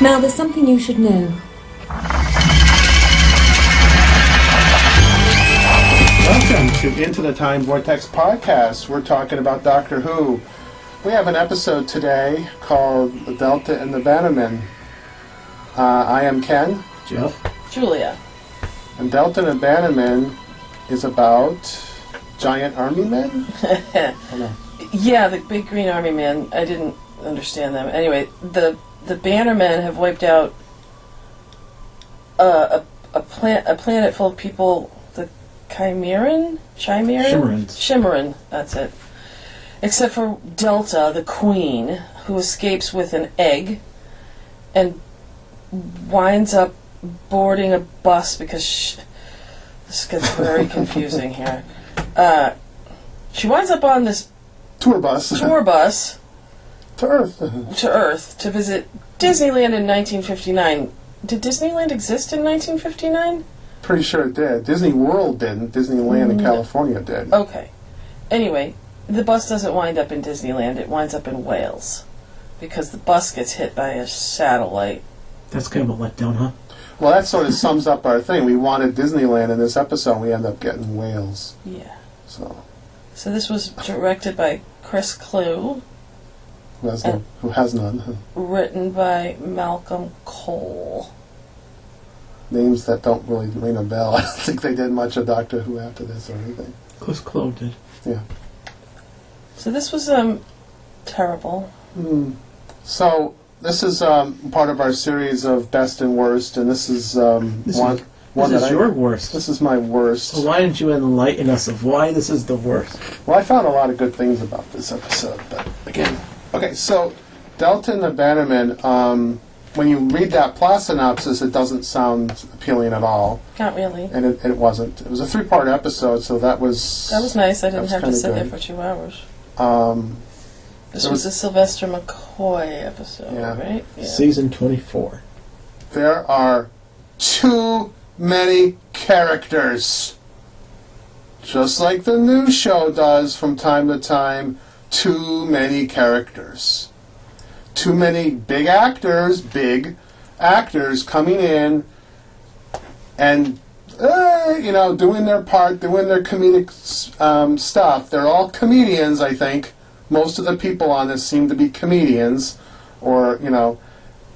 Now, there's something you should know. Welcome to Into the Time Vortex podcast. We're talking about Doctor Who. We have an episode today called The Delta and the Bannermen. Uh, I am Ken, Jeff? Julia. and Delta and the Bannermen is about giant army men? Oh, no. Yeah, the big green army man. I didn't understand them. Anyway, the the Bannermen have wiped out uh, a a planet a planet full of people. The Chimeron, Chimeron. Shimmeran. That's it. Except for Delta, the queen, who escapes with an egg, and winds up boarding a bus because sh this gets very confusing here. Uh, she winds up on this Tour bus tour bus to Earth. to Earth to visit Disneyland in 1959. Did Disneyland exist in 1959? Pretty sure it did. Disney World didn't. Disneyland in mm. California did. Okay. Anyway, the bus doesn't wind up in Disneyland, it winds up in Wales. Because the bus gets hit by a satellite. That's kind of a letdown, huh? Well, that sort of sums up our thing. We wanted Disneyland in this episode. and We end up getting Wales. Yeah. So, So this was directed by Chris Clough, who has, no, who has none? written by Malcolm Kohll. Names that don't really ring a bell. I don't think they did much of Doctor Who after this or anything. Chris Clough did. Yeah. So this was um terrible. Hmm. So this is um, part of our series of best and worst, and this is um, This one is- one this that is I, your worst. This is my worst. So why didn't you enlighten us of why this is the worst? Well, I found a lot of good things about this episode, but again, okay. So Delta and the Bannermen. Um, when you read that plot synopsis, it doesn't sound appealing at all, Not really. and it, it wasn't. It was a three-part episode, so that was That was nice. I didn't was have to kinda sit there good. for two hours. Um, This There was was- a Sylvester McCoy episode, Yeah. right? Yeah. Season 24. there are too many characters. Just like the news show does from time to time, too many characters. Too many big actors, big actors coming in and, uh, you know, doing their part, doing their comedic um, stuff. They're all comedians, I think. Most of the people on this seem to be comedians, or, you know,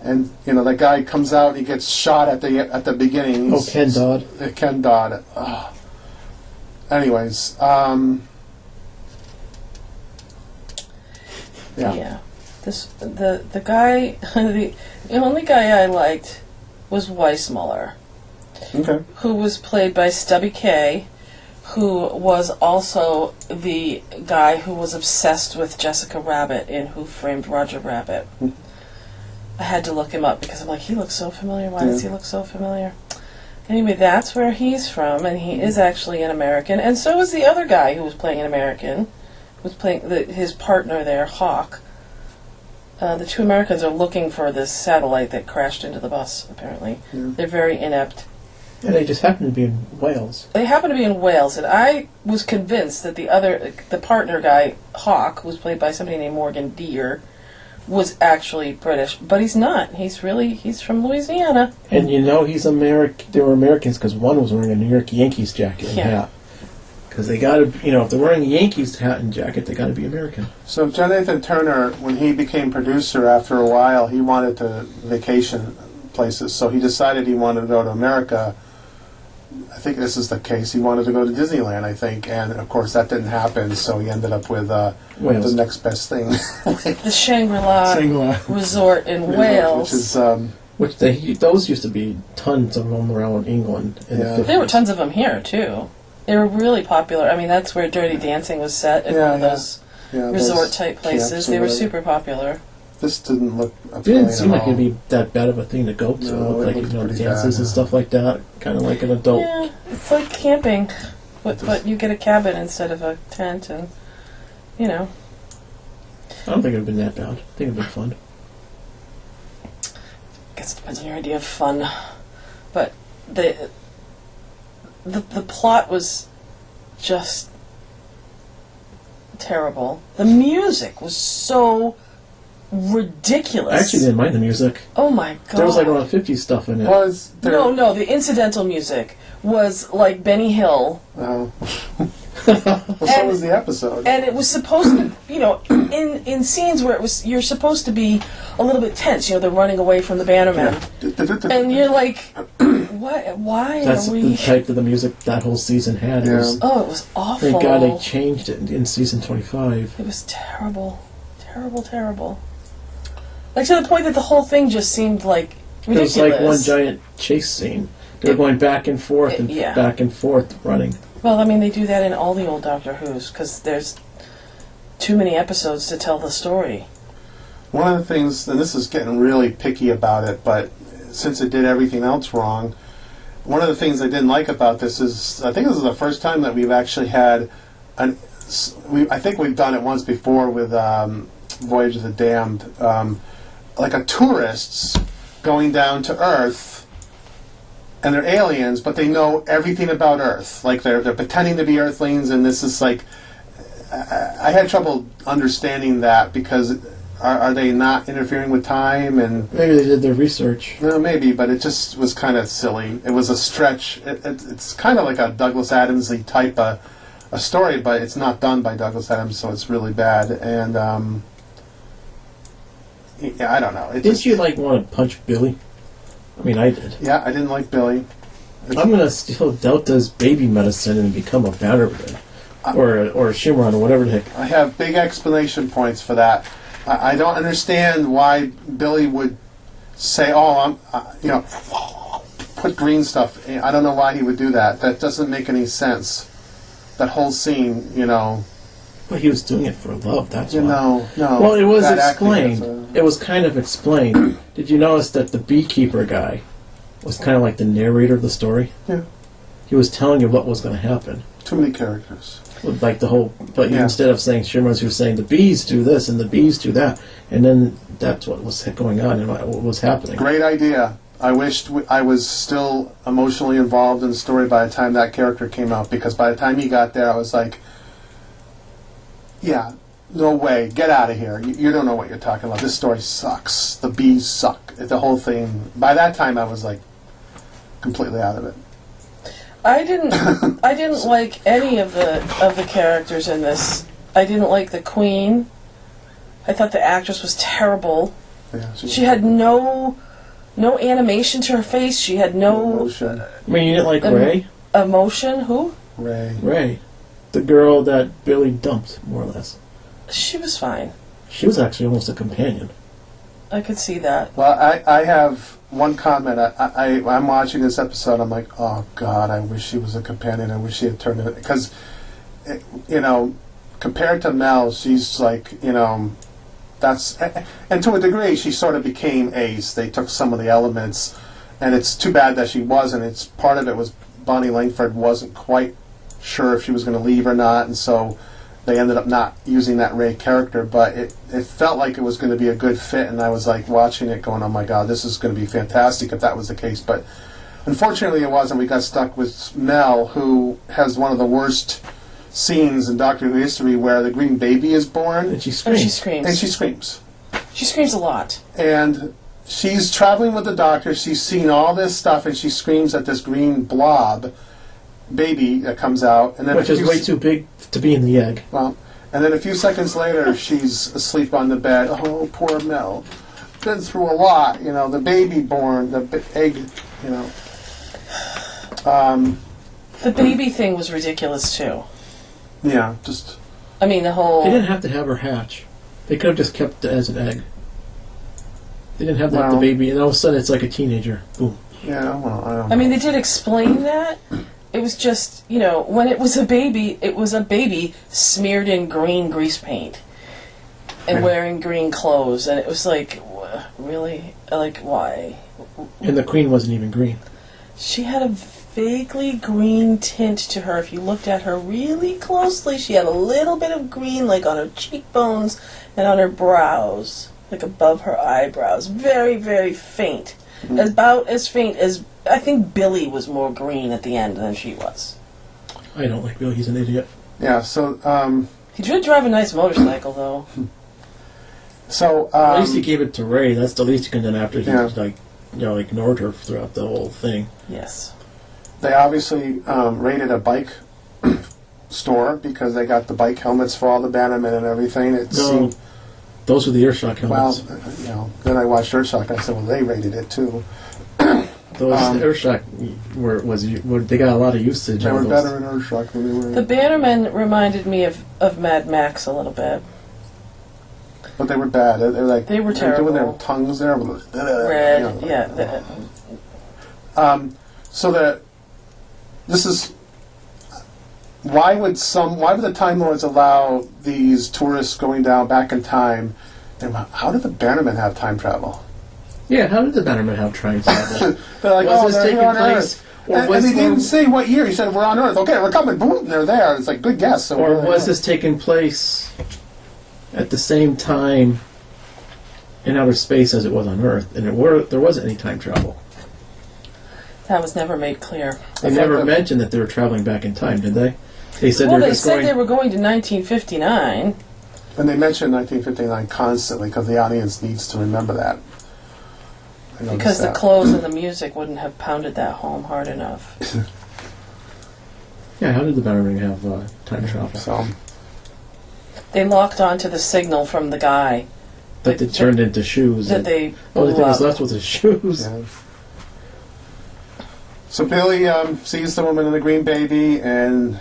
and you know that guy comes out and he gets shot at the at the beginning. Oh, Ken Dodd. Ken Dodd. Ugh. Anyways, um, yeah. Yeah. This the the guy the, the only guy I liked was Weismuller, Okay. who was played by Stubby Kaye, who was also the guy who was obsessed with Jessica Rabbit in Who Framed Roger Rabbit. Hmm. I had to look him up because I'm like, he looks so familiar. Why does Yeah. he look so familiar? Anyway, that's where he's from, and he is actually an American, and so is the other guy who was playing an American, was playing the, his partner there, Hawk. Uh, the two Americans are looking for this satellite that crashed into the bus. Apparently, Yeah. they're very inept. And they just happen to be in Wales. They happen to be in Wales, and I was convinced that the other, the partner guy, Hawk, was played by somebody named Morgan Deare, was actually British, but he's not. He's really he's from Louisiana. And you know he's American. They were Americans because one was wearing a New York Yankees jacket and Yeah. hat. Because they got to, you know, if they're wearing a Yankees hat and jacket, they got to be American. So John Nathan-Turner, when he became producer, after a while, he wanted to vacation places. So he decided he wanted to go to America. I think this is the case. He wanted to go to Disneyland, I think, and of course that didn't happen. So he ended up with uh, Wales. the next best thing, The Shangri-La Shangri-La. Resort in Wales, which is um, Which they those used to be tons of them around England in Yeah. the 50s. There were tons of them here too. They were really popular. I mean, that's where Dirty Dancing was set in Yeah, one of yeah. those yeah, resort those type camps places. or They were whatever. super popular. This didn't look It appealing didn't seem at like all. it'd be that bad of a thing to go to. No, it it like you looked know pretty dances bad. and stuff like that, kind of like an adult. Yeah, it's like camping, but but you get a cabin instead of a tent, and you know. I don't think it'd been that bad. I think it'd been fun. guess it depends on your idea of fun. But the the the plot was just terrible. The music was so ridiculous. I actually didn't mind the music. oh my god. There was like a lot of 50s stuff in it. Was there? No, no, the incidental music was like Benny Hill, Oh. well, so And- was the episode. and it was supposed to, you know, in in scenes where it was you're supposed to be a little bit tense. You know, they're running away from the Bannerman, and you're like, what? Why That's are the we? type of the music that whole season had. It Yeah. was, Oh, it was awful. thank God they changed it in season 25. It was terrible, terrible, terrible. Like to the point that the whole thing just seemed like It was like one giant chase scene. They were going back and forth and Yeah. back and forth running. Well, I mean, they do that in all the old Doctor Who's because there's too many episodes to tell the story. One of the things, and this is getting really picky about it, but since it did everything else wrong, one of the things I didn't like about this is I think this is the first time that we've actually had an. We, I think we've done it once before with um, Voyage of the Damned, um, like a tourists going down to Earth, and they're aliens, but they know everything about Earth. Like they're they're pretending to be Earthlings, and this is like I, I had trouble understanding that because are, are they not interfering with time and Maybe they did their research. well, maybe, but it just was kind of silly. It was a stretch. It, it, it's kind of like a Douglas Adamsy type of a story, but it's not done by Douglas Adams, so it's really bad. And um, yeah, I don't know. It Didn't just, you like want to punch Billy? I mean, I did. yeah, I didn't like Billy. I'm gonna steal Delta's baby medicine and become a Bannerman, or or a Shimron or whatever the heck. I have big explanation points for that. I, I don't understand why Billy would say, "Oh, I'm," uh, you know, put green stuff. I don't know why he would do that. That doesn't make any sense. That whole scene, you know, But he was doing it for love. That's why. know, no. Well, it was explained. uh, It was kind of explained. Did you notice that the beekeeper guy was kind of like the narrator of the story? Yeah. He was telling you what was going to happen. too many characters. With like the whole, but Yeah. instead of saying Shimmer's, was saying the bees do this and the bees do that, and then that's what was going on and what was happening. Great idea. I wished w- I was still emotionally involved in the story by the time that character came out because by the time he got there, I was like, yeah, no way, get out of here. You, you don't know what you're talking about. This story sucks. The bees suck. The whole thing. By that time, I was like completely out of it. I didn't. I didn't like any of the of the characters in this. I didn't like the Queen. I thought the actress was terrible. Yeah, She had no no animation to her face. She had no emotion. I mean, you didn't like Um, Ray? emotion. Who? Ray. Ray, the girl that Billy dumped, more or less. She was fine. She was actually almost a companion. I could see that. Well, I, I have one comment. I, I, I'm watching this episode. I'm like, oh God, I wish she was a companion. I wish she had turned it because, eh, you know, compared to Mel, she's like, you know, that's eh, eh, and to a degree, she sort of became Ace. They took some of the elements, and it's too bad that she wasn't. It's part of it was Bonnie Langford wasn't quite sure if she was going to leave or not, and so they ended up not using that Ray character, but it, it felt like it was going to be a good fit, and I was like watching it going, oh my god, this is going to be fantastic if that was the case. But unfortunately, it wasn't. We got stuck with Mel, who has one of the worst scenes in Doctor Who history where the green baby is born And she And she screams. and she screams. she screams a lot. And she's traveling with the doctor. She's seen all this stuff, and she screams at this green blob baby that comes out, and then which a is few way s- too big to be in the egg. Well, and then a few seconds later, she's asleep on the bed. Oh, poor Mel. Been through a lot, you know. The baby born, the b- egg, you know. Um, The baby thing was ridiculous too. yeah, just I mean, the whole. They didn't have to have her hatch. They could have just kept it as an egg. They didn't have to have the baby, and all of a sudden it's like a teenager. Boom. yeah. Well, I don't. I mean, they did explain that. It was just, you know, when it was a baby, it was a baby smeared in green grease paint and Yeah. wearing green clothes, and it was like, really, like why? And the queen wasn't even green. She had a vaguely green tint to her. If you looked at her really closely, she had a little bit of green, like on her cheekbones and on her brows, like above her eyebrows. Very, very faint. Mm. About as faint as I think Billy was more green at the end than she was. I don't like Bill. He's an idiot. yeah. So, um, He did drive a nice motorcycle, though. So At least he um, gave it to Ray. That's the least you can do after he Yeah. like you know ignored her throughout the whole thing. Yes. they obviously um, raided a bike store because they got the bike helmets for all the Bannermen and everything. It No, seemed those were the Earthshock well, helmets. uh, you know. Then I watched Earthshock. And I said, well, they raided it too. Those um, Earthshock were was were, they got a lot of usage. They out were of those. better in Earthshock than they were. The In, Bannermen reminded me of, of Mad Max a little bit. but they were bad. They, they were like They were they doing their terrible. tongues there. Red, you know. yeah. The, Um, so that this is why would some why would the Time Lords allow these tourists going down back in time? And how did the Bannermen have time travel? Yeah, how did the Bannerman have time travel? They're like, Was oh, this they're taking on place- Earth. or And, was and he there- didn't say what year. He said we're on Earth. Okay, we're coming. Boom, they're there. It's like good guess. So or we're- was this taking place at the same time in outer space as it was on Earth? And it were there wasn't any time travel. that was never made clear. They I thought never that- mentioned that they were traveling back in time, did they? They said well, they were they just said going. they were going to 1959. And they mention 1959 constantly because the audience needs to remember that. I noticed Because the that. clothes and the music wouldn't have pounded that home hard enough. yeah, how did the Bannerman have uh, time travel? So They locked onto the signal from the guy that they turned into shoes. that and they only blew thing was up. left was his shoes. Yeah. So Billy um, sees the woman in the green baby and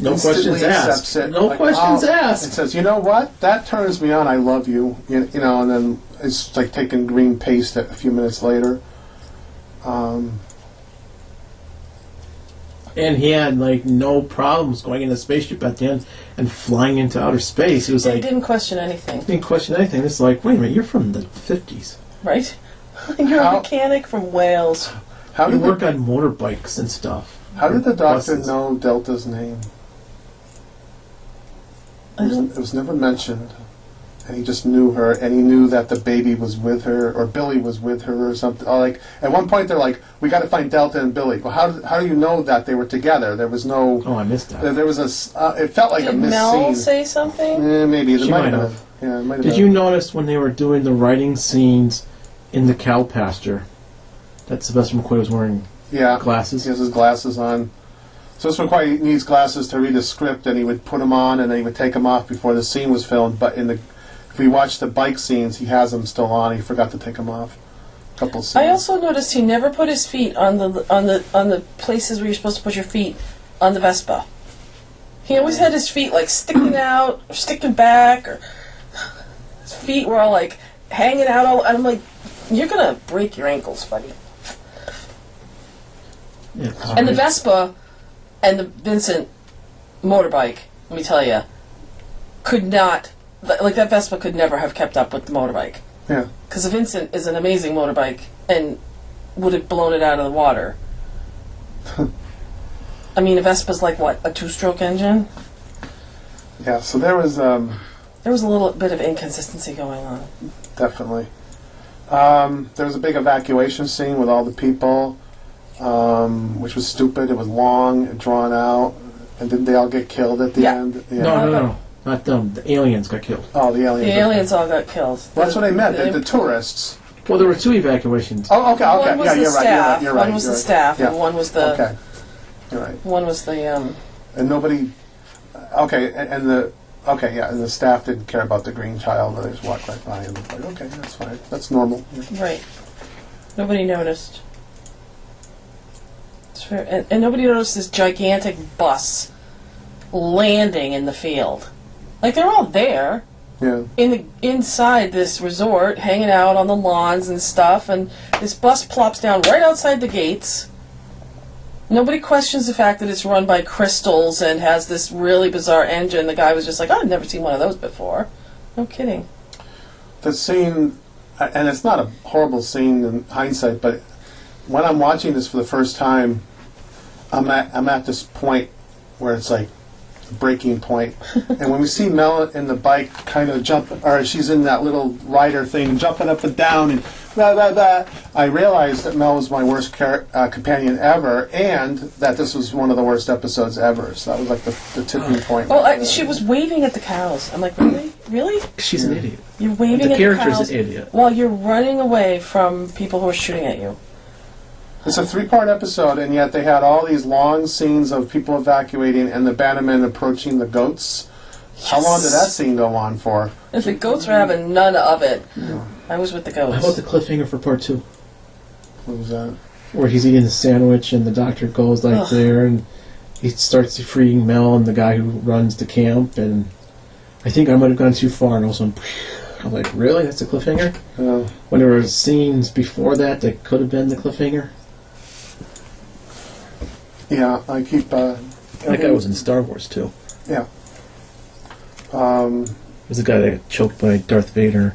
No instantly questions accepts asked. it. No Like, questions oh, asked. It says, "You know what? That turns me on. I love you." You, you know, and then it's like taking green paste a few minutes later. Um, And he had like no problems going in the spaceship at the end and flying into outer space. He was They like, didn't question anything, didn't question anything. It's like, wait a minute, you're from the fifties. right? You're How- a mechanic from Wales. how You did work on motorbikes and stuff. how did the doctor buses. know Delta's name? I It was, it was never mentioned, and he just knew her, and he knew that the baby was with her, or Billy was with her, or something. Or like at one point, they're like, "We got to find Delta and Billy." Well, how how do you know that they were together? There was no. Oh, I missed There, that. there was a. s- Uh, it felt like a Did missed Mel scene. say something? Eh, maybe there She might might have. have. Yeah, it might have Did been. you notice when they were doing the writing scenes in the cow pasture that Sylvester McCoy was wearing Yeah, glasses? he has his glasses on. So this McCoy needs glasses to read a script, and he would put them on, and then he would take them off before the scene was filmed. But in the, if we watch the bike scenes, he has them still on. He forgot to take them off. Couple scenes. I also noticed he never put his feet on the on the on the places where you're supposed to put your feet on the Vespa. He always had his feet like sticking out or sticking back, or his feet were all like hanging out. All I'm like, you're gonna break your ankles, buddy. Yeah, And the Vespa and the Vincent motorbike, let me tell you, could not like that Vespa could never have kept up with the motorbike. Yeah. Because the Vincent is an amazing motorbike and would have blown it out of the water. I mean, a Vespa's like what a two-stroke engine. Yeah. So there was um, There was a little bit of inconsistency going on. definitely. Um, there was a big evacuation scene with all the people, um, which was stupid. It was long, and drawn out, and didn't they all get killed at the Yeah. end? Yeah. No, no, no, not them. The aliens got killed. Oh, the aliens. The aliens all got killed. Well, that's what I meant. The, The- the tourists. Well, there were two evacuations. Oh, okay, okay. One was yeah, the you're right. You're staff. right. You're right. one was you're the right. staff, Yeah. and one was the Okay. You're right. one was the um. And nobody. Okay, and, and the. Okay, yeah, and the staff didn't care about the green child, they just walked right by and looked like, okay, that's fine. That's normal. Yeah. Right. Nobody noticed. Fair. And, and nobody noticed this gigantic bus landing in the field. Like they're all there Yeah. in the inside this resort, hanging out on the lawns and stuff, and this bus plops down right outside the gates. Nobody questions the fact that it's run by crystals and has this really bizarre engine. The guy was just like, oh, I've never seen one of those before. No kidding. the scene, and it's not a horrible scene in hindsight, but when I'm watching this for the first time, I'm at I'm at this point where it's like, a breaking point. and when we see Mel in the bike kind of jump, or she's in that little rider thing, jumping up and down and blah, blah, blah, I realized that Mel was my worst char- uh, companion ever and that this was one of the worst episodes ever. So that was like the, the tipping point. Oh, I, she was waving at the cows. I'm like, really? Really? She's an idiot. You're waving The at the character's cows an idiot. while you're running away from people who are shooting at you. It's a three part episode, and yet they had all these long scenes of people evacuating and the Bannermen approaching the goats. How long did that scene go on for? And the goats were having none of it. I was with the goats. How about goats. the cliffhanger for part two? What was that? Where he's eating a sandwich and the doctor goes like Ugh. there and he starts freeing Mel and the guy who runs the camp and I think I might have gone too far and also I'm like, really? That's a cliffhanger? Uh, When there were scenes before that that could have been the cliffhanger? Yeah, I keep. Uh, That guy was in Star Wars too. Yeah. Um, It was the guy that got choked by Darth Vader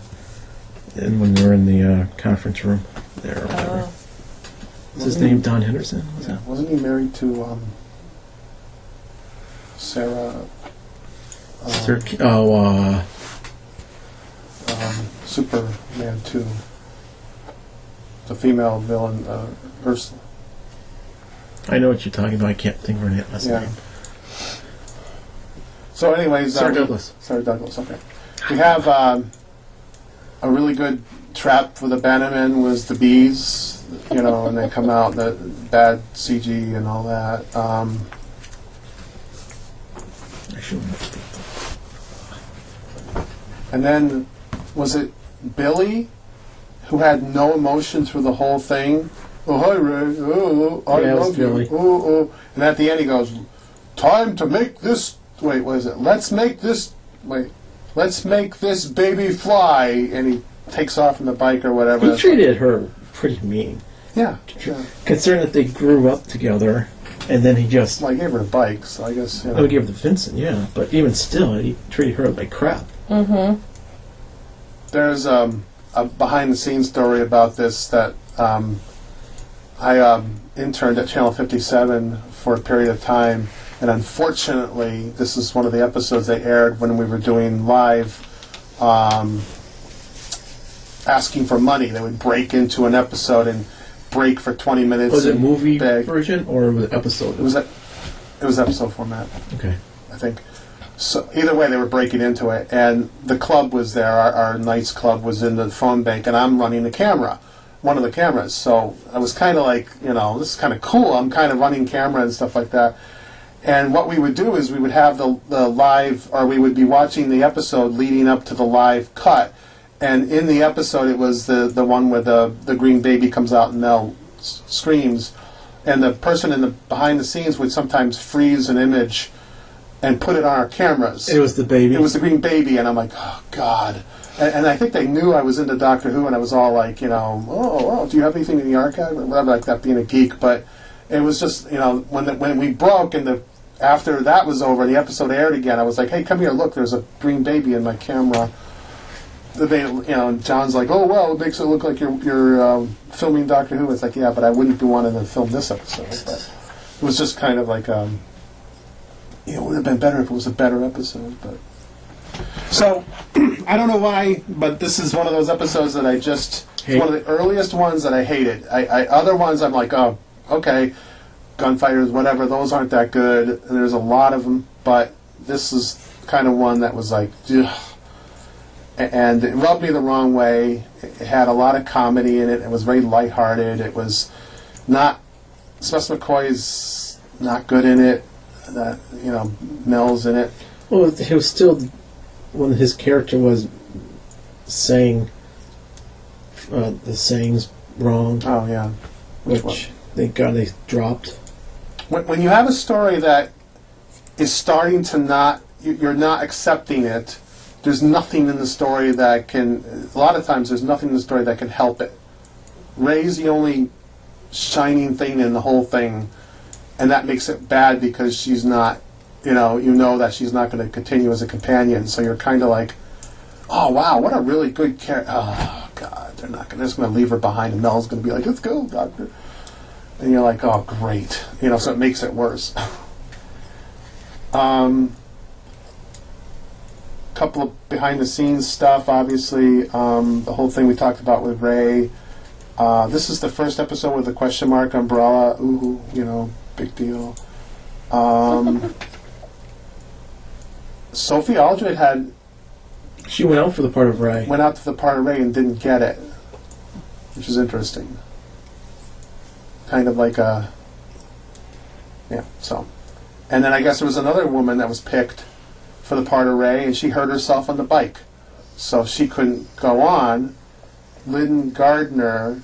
and when they were in the uh, conference room there or whatever. Oh. What's his name? Don Henderson? Was yeah, that? wasn't he married to um, Sarah? Um, Sir, K- oh, uh, um, Superman 2. The female villain, uh, Ursula. I know what you're talking about. I can't think of her name- last Yeah. name. So, anyways, Sarah um, Douglas. Sarah Douglas. Okay, we have um, a really good trap for the Bannermen was the bees, you know, and they come out the bad CG and all that. Um, I should and then was it Billy who had no emotion through the whole thing? Oh hi Ray, oh, oh I Yeah, it was love you. Billy. Oh, oh, and at the end he goes, "Time to make this." Wait, what is it? Let's make this. Wait, let's make this baby fly, and he takes off on the bike or whatever. He treated her pretty mean. Yeah, yeah. Considering that they grew up together, and then he just. Well, I gave her a bike, so I guess you I know. would give it to Vincent, yeah. But even still, he treated her like crap. Mm-hmm. There's um, a behind-the-scenes story about this that um, I um, interned at Channel 57 for a period of time, and unfortunately, this is one of the episodes they aired when we were doing live. Um, asking for money, they would break into an episode and break for 20 minutes. Was it and movie beg. version or was it episode? It was a, it was episode format. okay. I think. So either way, they were breaking into it, and the club was there. Our, our Knights Club was in the phone bank, and I'm running the camera, one of the cameras. So I was kind of like, you know, this is kind of cool. I'm kind of running camera and stuff like that. And what we would do is we would have the, the live, or we would be watching the episode leading up to the live cut. And in the episode, it was the, the one where the, the green baby comes out and Mel s- screams. And the person in the behind the scenes would sometimes freeze an image and put it on our cameras. It was the baby. It was the green baby, and I'm like, oh god. And, and I think they knew I was into Doctor Who, and I was all like, you know, oh, oh do you have anything in the archive whatever, like that, being a geek. But it was just, you know, when the, when we broke and the after that was over, the episode aired again. I was like, hey, come here, look, there's a green baby in my camera. The ba- you know, John's like, oh well, it makes it look like you're you're um, filming Doctor Who. It's like, yeah, but I wouldn't be wanting to film this episode. But it was just kind of like, um, you know, it would have been better if it was a better episode, but. So, I don't know why, but this is one of those episodes that I just Hate. one of the earliest ones that I hated. I, I other ones I'm like, oh, okay, gunfighters, whatever. Those aren't that good, and there's a lot of them. But this is kind of one that was like, ugh. And it rubbed me the wrong way. It had a lot of comedy in it. It was very lighthearted. It was not. Seth McCoy's not good in it. That you know, Mel's in it. Well, he was still when his character was saying uh, the sayings wrong, Oh yeah. Which which thank God they dropped. when, when you have a story that is starting to not you're not accepting it there's nothing in the story that can a lot of times there's nothing in the story that can help it ray's the only shining thing in the whole thing and that makes it bad because she's not you know you know that she's not going to continue as a companion so you're kind of like oh wow what a really good character oh god they're not going just going to leave her behind and mel's going to be like let's go doctor and you're like, oh, great. You know, so it makes it worse. um, couple of behind the scenes stuff. Obviously, um, the whole thing we talked about with Ray. Uh, this is the first episode with the question mark umbrella. Ooh, you know, big deal. Um, Sophie Aldred had She went out for the part of Ray. went out to the part of Ray and didn't get it, which is interesting. Kind of like a yeah. So, and then I guess there was another woman that was picked for the part of Ray, and she hurt herself on the bike, so she couldn't go on. Lynn Gardner,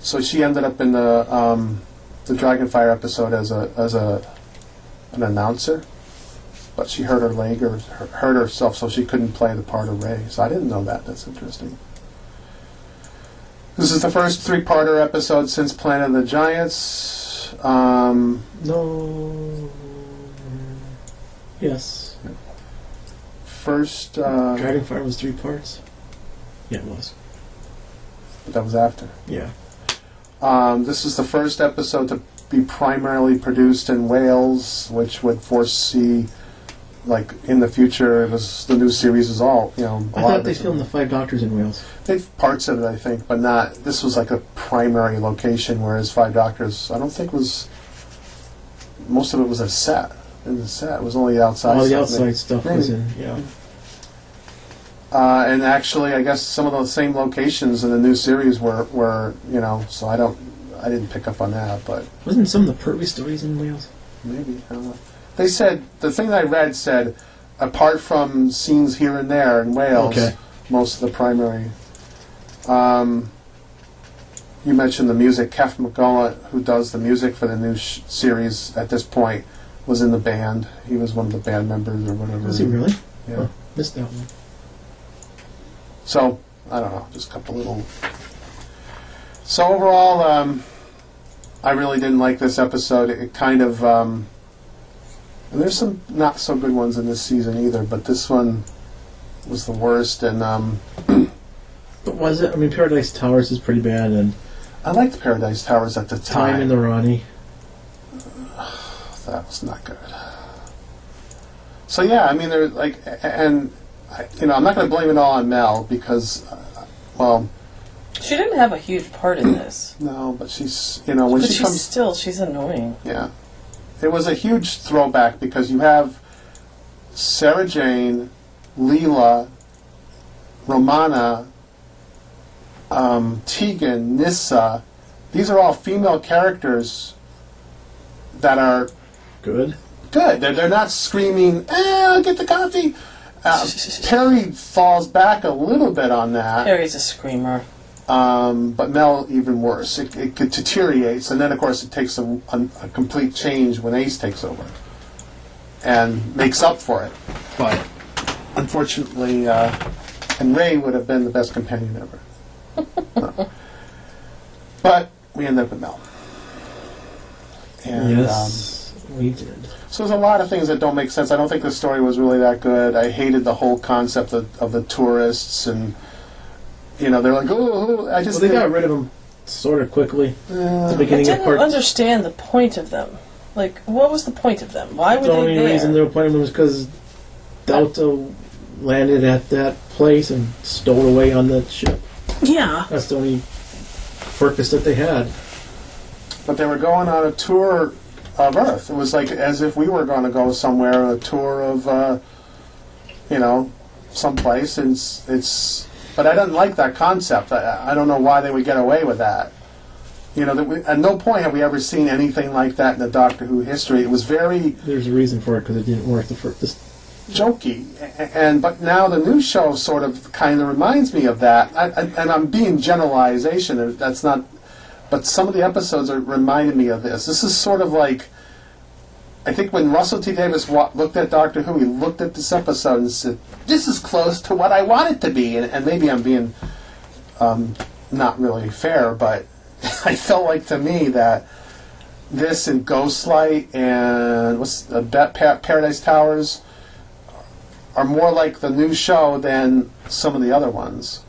so she ended up in the um, the Dragonfire episode as a as a an announcer, but she hurt her leg or hurt herself, so she couldn't play the part of Ray. So I didn't know that. That's interesting. This is the first three-parter episode since Planet of the Giants. Um, No. Yes. first, uh, Dragonfire was three parts. Yeah, it was. But that was after. Yeah. Um, this is the first episode to be primarily produced in Wales, which would foresee, like in the future, it was the new series is all you know. a I lot thought of they filmed the Five Doctors in Wales. They've parts of it, I think, but not. This was like a primary location, whereas Five Doctors, I don't think was. Most of it was a set. In the set, it was only outside. All the stuff, outside stuff was in. Yeah. Uh, and actually, I guess some of those same locations in the new series were, were you know. So I don't, I didn't pick up on that, but Wasn't some of the Pertwee stories in Wales? maybe I don't know. They said the thing that I read said, apart from scenes here and there in Wales, Okay. most of the primary. Um, you mentioned the music. Keff McCulloch, who does the music for the new sh- series at this point, was in the band. He was one of the band members or whatever. Was he really? Yeah. Huh. Missed that one. So I don't know, just a couple little. So overall, um, I really didn't like this episode. It kind of, um, and there's some not so good ones in this season either, but this one was the worst. And um, But was it? I mean, Paradise Towers is pretty bad, and I liked Paradise Towers at the time. Time and the Rani. that was not good. So yeah, I mean, there's like, and you know, I'm not going to blame it all on Mel because, uh, well, She didn't have a huge part in this, no, but she's you know when but she she's comes still she's annoying. Yeah. It was a huge throwback because you have Sarah Jane, Leela, Romana, um, Tegan, Nyssa. These are all female characters that are Good. good. They're, they're not screaming, eh, I'll get the coffee. Uh, Peri falls back a little bit on that. Harry's a screamer. Um, but Mel even worse. It, it deteriorates, and then of course it takes a, a, a complete change when Ace takes over, and makes up for it. But unfortunately, uh, and Ray would have been the best companion ever. No. But we ended up with Mel. And, um, yes, we did. so there's a lot of things that don't make sense. I don't think the story was really that good. I hated the whole concept of, of the tourists and. You know, they're like, oh, oh," I just Well, they got rid of them sort of quickly at Uh, the I beginning of didn't part. understand the point of them. Like, what was the point of them? Why were the they only there? reason they were playing them was because Delta landed at that place and stowed away on the ship. yeah, That's the only purpose that they had. But they were going on a tour of Earth. It was like as if we were going to go somewhere, a tour of, uh, you know, someplace. And it's, it's, but I didn't like that concept. I, I don't know why they would get away with that. You know, that we, at no point have we ever seen anything like that in the Doctor Who history. It was very There's a reason for it because it didn't work the first. This, jokey, A- and but now the new show sort of kind of reminds me of that. I, I, and I'm being generalization. That's not, but some of the episodes are reminding me of this. This is sort of like, I think when Russell T Davies wa- looked at Doctor Who, he looked at this episode and said, "This is close to what I want it to be." And, and maybe I'm being um, not really fair, but I felt like to me that this and Ghostlight and what's uh, Ba- Pa- Paradise Towers are more like the new show than some of the other ones.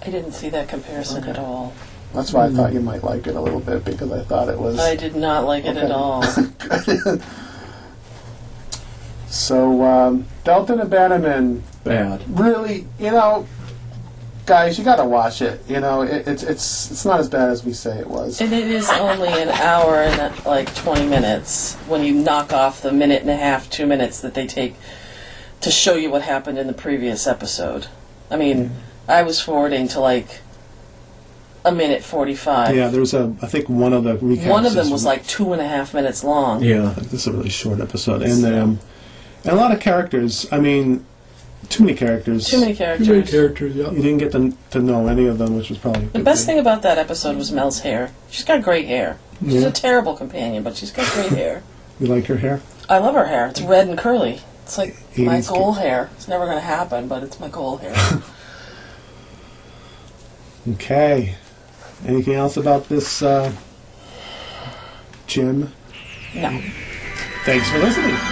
I didn't see that comparison at all. That's why I thought you might like it a little bit because I thought it was. I did not like it Okay. at all. So, um, Dalton and Bannerman Bad. really, you know, guys, you gotta watch it. You know, it, it's it's it's not as bad as we say it was. And it is only an hour and uh, like 20 minutes when you knock off the minute and a half, two minutes that they take to show you what happened in the previous episode. I mean, I was forwarding to like a minute 45. Yeah, there was a. I think one of the recaps. One of them is- was like two and a half minutes long. Yeah. This is a really short episode, and um, and a lot of characters. I mean, too many characters. Too many characters. Too many characters, yeah. You didn't get to, to know any of them, which was probably a The good best thing about that episode was Mel's hair. She's got great hair. She's Yeah. a terrible companion, but she's got great hair. You like her hair? I love her hair. It's red and curly. It's like my 80s goal hair. It's never going to happen, but it's my goal hair. Okay. Anything else about this, uh, Jim? no. Thanks for listening.